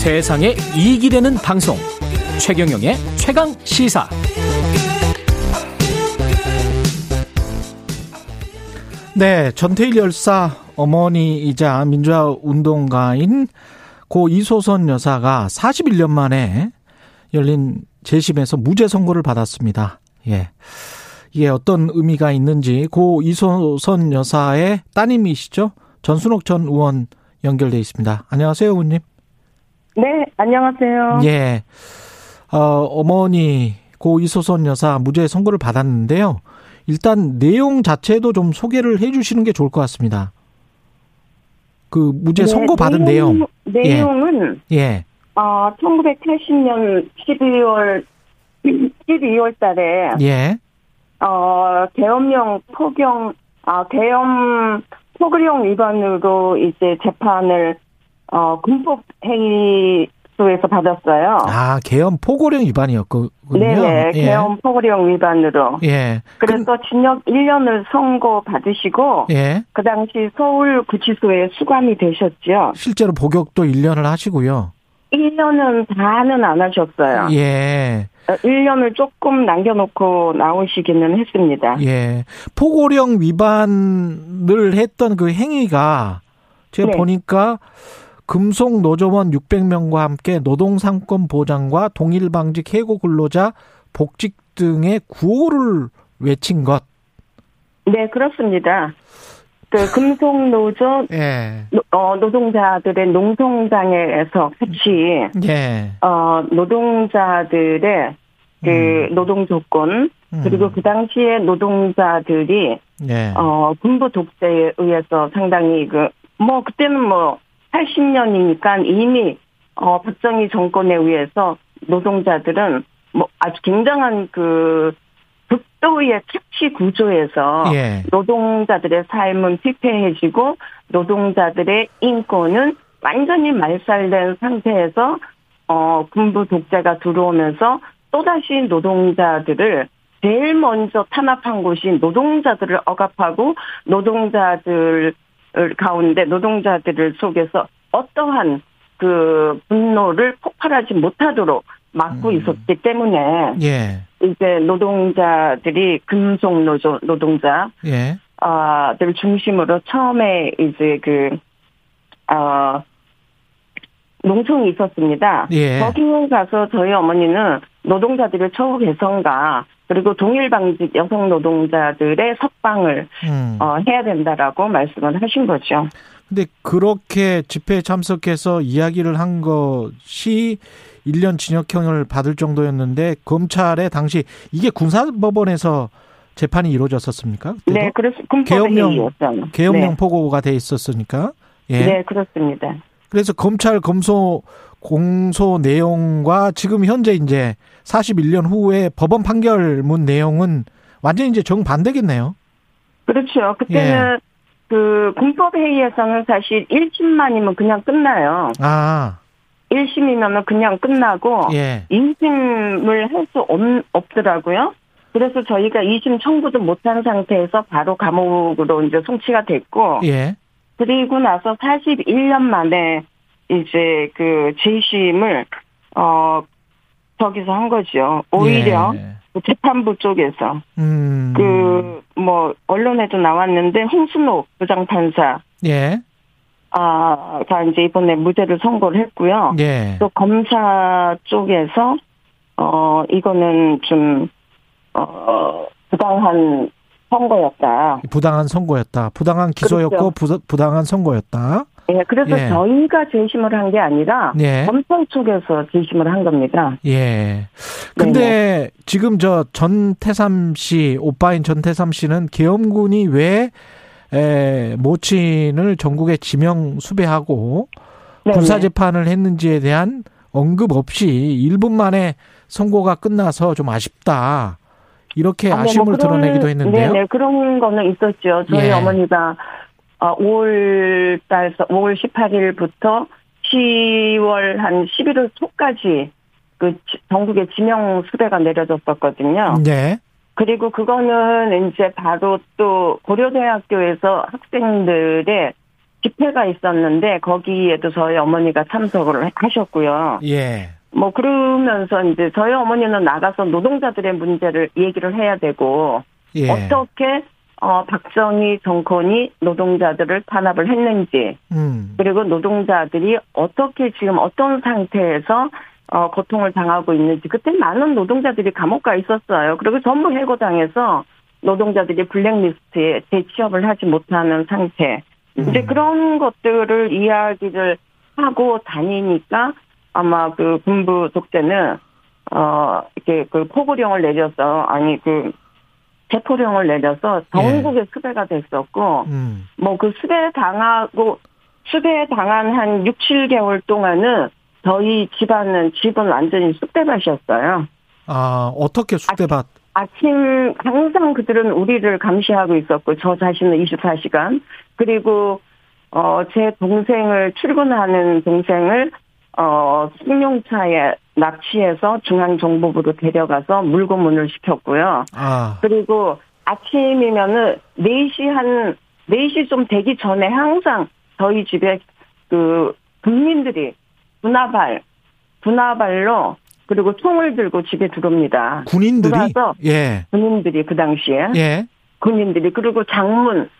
세상에 이익이 되는 방송 최경영의 최강 시사 네, 전태일 열사 어머니이자 민주화 운동가인 고 이소선 여사가 41년 만에 열린 재심에서 무죄 선고를 받았습니다. 예. 이게 어떤 의미가 있는지 고 이소선 여사의 따님이시죠? 전순옥 전 의원 연결돼 있습니다. 안녕하세요, 의원님. 네, 안녕하세요. 예. 어, 어머니 고 이소선 여사 무죄 선고를 받았는데요. 일단 내용 자체도 좀 소개를 해 주시는 게 좋을 것 같습니다. 그 무죄 네, 선고 받은 내용. 내용은 예. 어, 1980년 12월 12월 달에 예. 어, 계엄령 포경 아, 계엄 포교령 위반으로 이제 재판을 어, 군법 행위 소에서 받았어요. 아, 계엄 포고령 위반이었군요. 네네, 예. 계엄 포교령 위반으로. 예. 그래서 징역 1년을 선고 받으시고 예. 그 당시 서울 구치소에 수감이 되셨죠. 실제로 복역도 1년을 하시고요. 1년은 다는 안 하셨어요. 예. 1년을 조금 남겨놓고 나오시기는 했습니다. 예. 포고령 위반을 했던 그 행위가 제가 네. 보니까 금속 노조원 600명과 함께 노동삼권 보장과 동일방직 해고 근로자 복직 등의 구호를 외친 것. 네, 그렇습니다. 그 금속 노조 예. 노- 어, 노동자들의 농성장에서 같이 예. 어, 노동자들의 그 노동 조건 음. 그리고 그 당시에 노동자들이 예. 어, 군부 독재에 의해서 상당히 그, 뭐, 그때는 뭐, 80년이니까 이미, 어, 박정희 정권에 의해서 노동자들은 뭐, 아주 굉장한 그, 극도의 착취 구조에서 예. 노동자들의 삶은 피폐해지고 노동자들의 인권은 완전히 말살된 상태에서 어 군부 독재가 들어오면서 또다시 노동자들을 제일 먼저 탄압한 곳이 노동자들을 억압하고 노동자들 가운데 노동자들을 속에서 어떠한 그 분노를 폭발하지 못하도록 막고 음. 있었기 때문에 예. 이제 노동자들이 금속 노조 노동자 예. 아들 중심으로 처음에 이제 그 어, 농성이 있었습니다. 예. 거기에 가서 저희 어머니는 노동자들의 처우 개선과 그리고 동일 방직 여성 노동자들의 석방을 음. 어, 해야 된다라고 말씀을 하신 거죠. 근데 그렇게 집회에 참석해서 이야기를 한 것이 1년 징역형을 받을 정도였는데 검찰에 당시 이게 군사법원에서 재판이 이루어졌었습니까? 그때도? 네, 그래서 군법의 행위였어요. 계엄령 네. 포고가 돼 있었으니까. 예. 네, 그렇습니다. 그래서 검찰 검소 공소 내용과 지금 현재 이제 41년 후에 법원 판결문 내용은 완전히 이제 정반대겠네요. 그렇죠. 그때는 예. 그 군법 회의에서는 사실 1심만이면 그냥 끝나요. 아, 1심이면은 그냥 끝나고 예. 2심을 할 수 없더라고요. 그래서 저희가 2심 청구도 못한 상태에서 바로 감옥으로 이제 송치가 됐고 예. 그리고 나서 41년 만에 이제 그 재심을 어 저기서 한 거죠. 오히려 예. 그 재판부 쪽에서 음. 그뭐 언론에도 나왔는데 홍순옥 부장판사 예. 아가 이제 이번에 무죄를 선고를 했고요. 예. 또 검사 쪽에서 어 이거는 좀 어, 부당한 선거였다. 부당한 선고였다. 부당한 기소였고 그렇죠. 부, 부당한 선고였다. 예, 그래서 예. 저희가 재심을 한 게 아니라 예. 검찰 쪽에서 재심을 한 겁니다. 예. 근데 지금 저 전태삼 씨, 오빠인 전태삼 씨는 계엄군이 왜 에, 모친을 전국에 지명 수배하고 네네. 군사 재판을 했는지에 대한 언급 없이 1분 만에 선고가 끝나서 좀 아쉽다. 이렇게 아니, 아쉬움을 뭐 그런- 드러내기도 했는데요. 네네, 그런 거는 있었죠. 저희 예. 어머니가 어, 5월 달, 5월 18일부터 10월 한 11월 초까지 그 지- 전국에 지명 수배가 내려졌었거든요. 네. 그리고 그거는 이제 바로 또 고려대학교에서 학생들의 집회가 있었는데 거기에도 저희 어머니가 참석을 하셨고요. 예. 뭐 그러면서 이제 저희 어머니는 나가서 노동자들의 문제를 얘기를 해야 되고 예. 어떻게 어 박정희 정권이 노동자들을 탄압을 했는지 음. 그리고 노동자들이 어떻게 지금 어떤 상태에서 어 고통을 당하고 있는지 그때 많은 노동자들이 감옥 가 있었어요. 그리고 전부 해고당해서 노동자들이 블랙리스트에 재취업을 하지 못하는 상태. 이제 음. 그런 것들을 이야기를 하고 다니니까 아마 그 군부 독재는 어 이렇게 그 포고령을 내려서 아니 그 체포령을 내려서 전국에 수배가 됐었고 음. 뭐그 수배 당하고 수배 당한 한 6, 7개월 동안은 저희 집안은 집은 완전히 쑥대밭이었어요. 아, 어떻게 쑥대밭? 아침 항상 그들은 우리를 감시하고 있었고 저 자신은 24시간 그리고 어 제 동생을 출근하는 동생을 어 승용차에 납치해서 중앙정보부로 데려가서 물고문을 시켰고요. 아, 그리고 아침이면은 4시 한 4시 좀 되기 전에 항상 저희 집에 그 국민들이 분화발 분화발로 그리고 총을 들고 집에 들어옵니다. 군인들이 들어와서 예. 군인들이 그 당시에 예. 군인들이 그리고 장문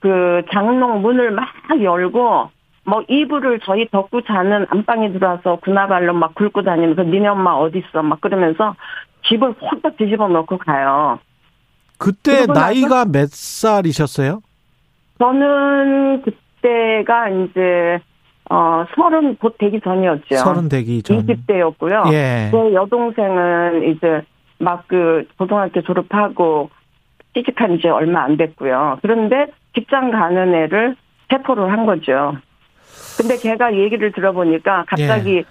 그 장롱 문을 막 열고 뭐 이불을 저희 덮고 자는 안방에 들어와서 군화발로 막 굴고 다니면서 니네 엄마 어디 있어 막 그러면서 집을 확딱 뒤집어 놓고 가요. 그때 나서- 나이가 몇 살이셨어요? 저는 그때가 이제 어 서른 곧 되기 전이었죠. 서른 되기 전. 20대였고요. 예. 제 여동생은 이제 막 그 고등학교 졸업하고 취직한 지 얼마 안 됐고요. 그런데 직장 가는 애를 체포를 한 거죠. 근데 걔가 얘기를 들어보니까 갑자기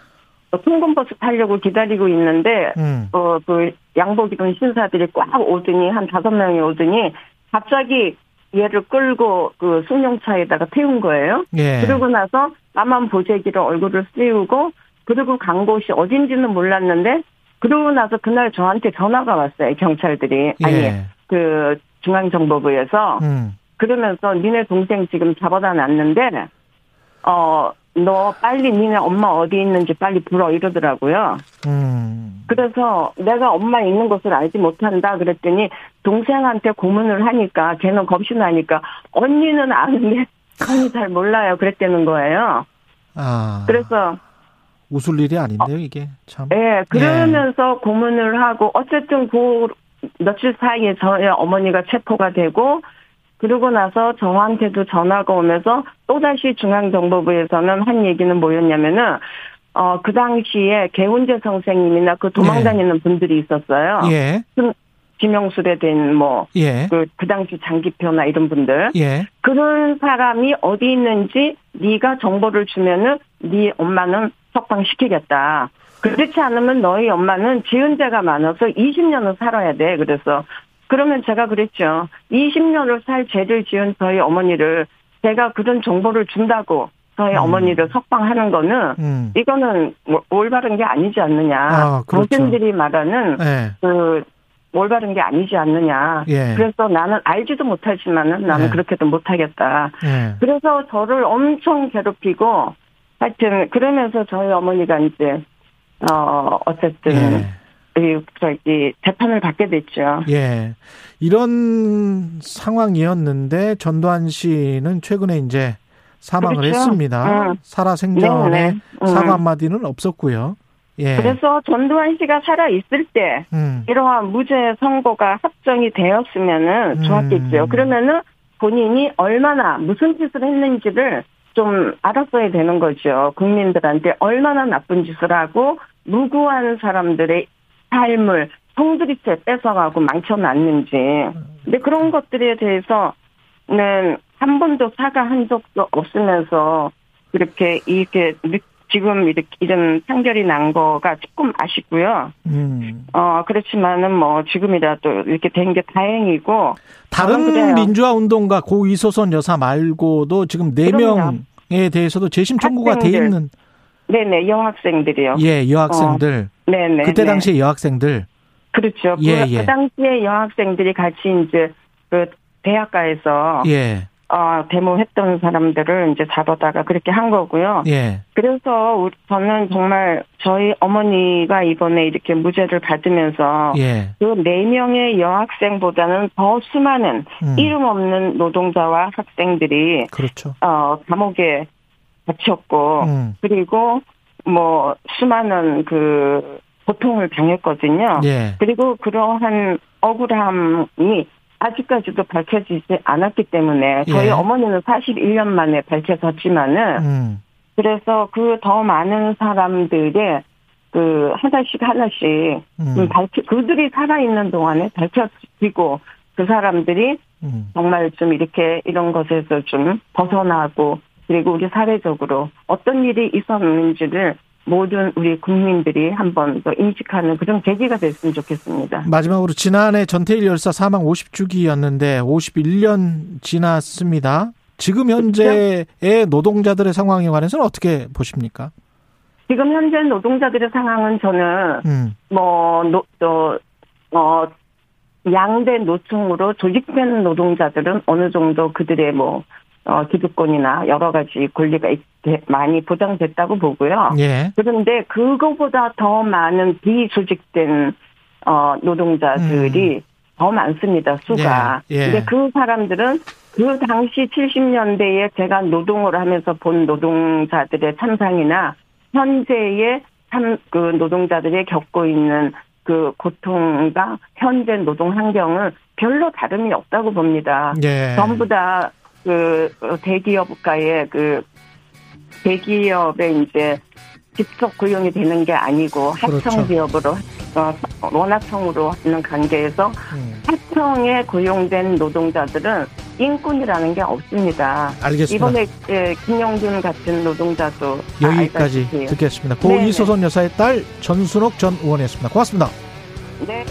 통근버스 타려고 기다리고 있는데 음. 어, 그 양복 입은 신사들이 꽉 오더니 한 다섯 명이 오더니 갑자기 얘를 끌고 그 승용차에다가 태운 거예요. 예. 그러고 나서 까만 보재기로 얼굴을 씌우고 그리고 간 곳이 어딘지는 몰랐는데 그러고 나서 그날 저한테 전화가 왔어요. 경찰들이 아니 예. 그 중앙정보부에서 음. 그러면서 니네 동생 지금 잡아다 놨는데 어 너 빨리 니네 엄마 어디 있는지 빨리 불어 이러더라고요. 음. 그래서 내가 엄마 있는 곳을 알지 못한다 그랬더니 동생한테 고문을 하니까 걔는 겁이 나니까 언니는 아는데 언니 잘 몰라요 그랬다는 거예요. 아. 그래서 웃을 일이 아닌데요, 이게. 참. 예 그러면서 고문을 하고 어쨌든 그 며칠 사이에 저희 어머니가 체포가 되고 그러고 나서 저한테도 전화가 오면서 또다시 중앙정보부에서는 한 얘기는 뭐였냐면은 어 그 당시에 개운재 선생님이나 그 도망 예. 다니는 분들이 있었어요. 예. 지명술에 된 뭐 예. 그, 그 당시 장기표나 이런 분들 예. 그런 사람이 어디 있는지 네가 정보를 주면은 네 엄마는 석방시키겠다. 그렇지 않으면 너희 엄마는 지은 죄가 많아서 20년을 살아야 돼. 그래서 그러면 제가 그랬죠. 20년을 살 죄를 지은 저희 어머니를 제가 그런 정보를 준다고 저희 음. 어머니를 석방하는 거는 음. 이거는 올- 올바른 게 아니지 않느냐. 아, 그렇죠. 당신들이 말하는 예. 그 올바른 게 아니지 않느냐. 예. 그래서 나는 알지도 못하지만은 나는 네. 그렇게도 못하겠다. 예. 그래서 저를 엄청 괴롭히고 하여튼 그러면서 저희 어머니가 이제 어 어쨌든 예. 이 저기 재판을 받게 됐죠. 예. 이런 상황이었는데 전두환 씨는 최근에 이제 사망을 그렇죠. 했습니다. 음. 살아생전에 네, 네. 음. 사과 한마디는 없었고요. 예. 그래서 전두환 씨가 살아 있을 때 음. 이러한 무죄 선고가 확정이 되었으면은 음. 좋았겠죠. 그러면은 본인이 얼마나 무슨 짓을 했는지를 좀 알았어야 되는 거죠. 국민들한테 얼마나 나쁜 짓을 하고 무고한 사람들의 삶을 송두리째 뺏어가고 망쳐놨는지. 근데 그런 것들에 대해서는 한 번도 사과한 적도 없으면서 그렇게 이렇게 늦- 지금 이렇게 이런 판결이 난 거가 조금 아쉽고요. 음. 어, 그렇지만은 뭐 지금이라도 이렇게 된 게 다행이고. 다른 그래요. 민주화 운동가 고 이소선 여사 말고도 지금 네. 명에 대해서도 재심 청구가 돼. 있는 네네, 여학생들이요. 예, 여학생들. 네네. 그때 네. 당시에 여학생들. 그렇죠. 예, 그, 예. 그 당시에 여학생들이 같이 이제 그 대학가에서 예. 어, 데모했던 사람들을 이제 잡아다가 그렇게 한 거고요. 예. 그래서 저는 정말 저희 어머니가 이번에 이렇게 무죄를 받으면서 예. 그네 명의 여학생보다는 더 수많은 음. 이름 없는 노동자와 학생들이 그렇죠. 어 감옥에 갇혔고 음. 그리고 뭐 수많은 그 고통을 당했거든요. 예. 그리고 그러한 억울함이 아직까지도 밝혀지지 않았기 때문에 저희 예. 어머니는 41년 만에 밝혀졌지만은 음. 그래서 그 더 많은 사람들의 그 하나씩 하나씩 음. 좀 밝혀 그들이 살아 있는 동안에 밝혀지고 그 사람들이 음. 정말 좀 이렇게 이런 것에서 좀 벗어나고 그리고 우리 사회적으로 어떤 일이 있었는지를 모든 우리 국민들이 한번 더 인식하는 그런 계기가 됐으면 좋겠습니다. 마지막으로 지난해 전태일 열사 사망 50주기였는데 51년 지났습니다. 지금 현재의 노동자들의 상황에 관해서는 어떻게 보십니까? 지금 현재 노동자들의 상황은 저는 음. 뭐, 노, 또, 어, 양대 노총으로 조직된 노동자들은 어느 정도 그들의 뭐, 어, 기득권이나 여러 가지 권리가 있- 많이 보장됐다고 보고요. 예. 그런데 그거보다 더 많은 비조직된, 어, 노동자들이 더 많습니다, 수가. 예, 예. 근데 그 사람들은 그 당시 70년대에 제가 노동을 하면서 본 노동자들의 참상이나 현재의 참, 그 노동자들이 겪고 있는 그 고통과 현재 노동 환경은 별로 다름이 없다고 봅니다. 예. 전부 다 그 대기업가의 그 대기업에 이제 직접 고용이 되는 게 아니고 그렇죠. 하청 기업으로 어, 원하청으로 하는 관계에서 음. 하청에 고용된 노동자들은 인권이라는 게 없습니다. 알겠습니다. 이번에 예, 김영준 같은 노동자도 다 여기까지. 듣겠습니다. 고 네네. 이소선 여사의 딸 전순옥 전 의원이었습니다. 고맙습니다. 네.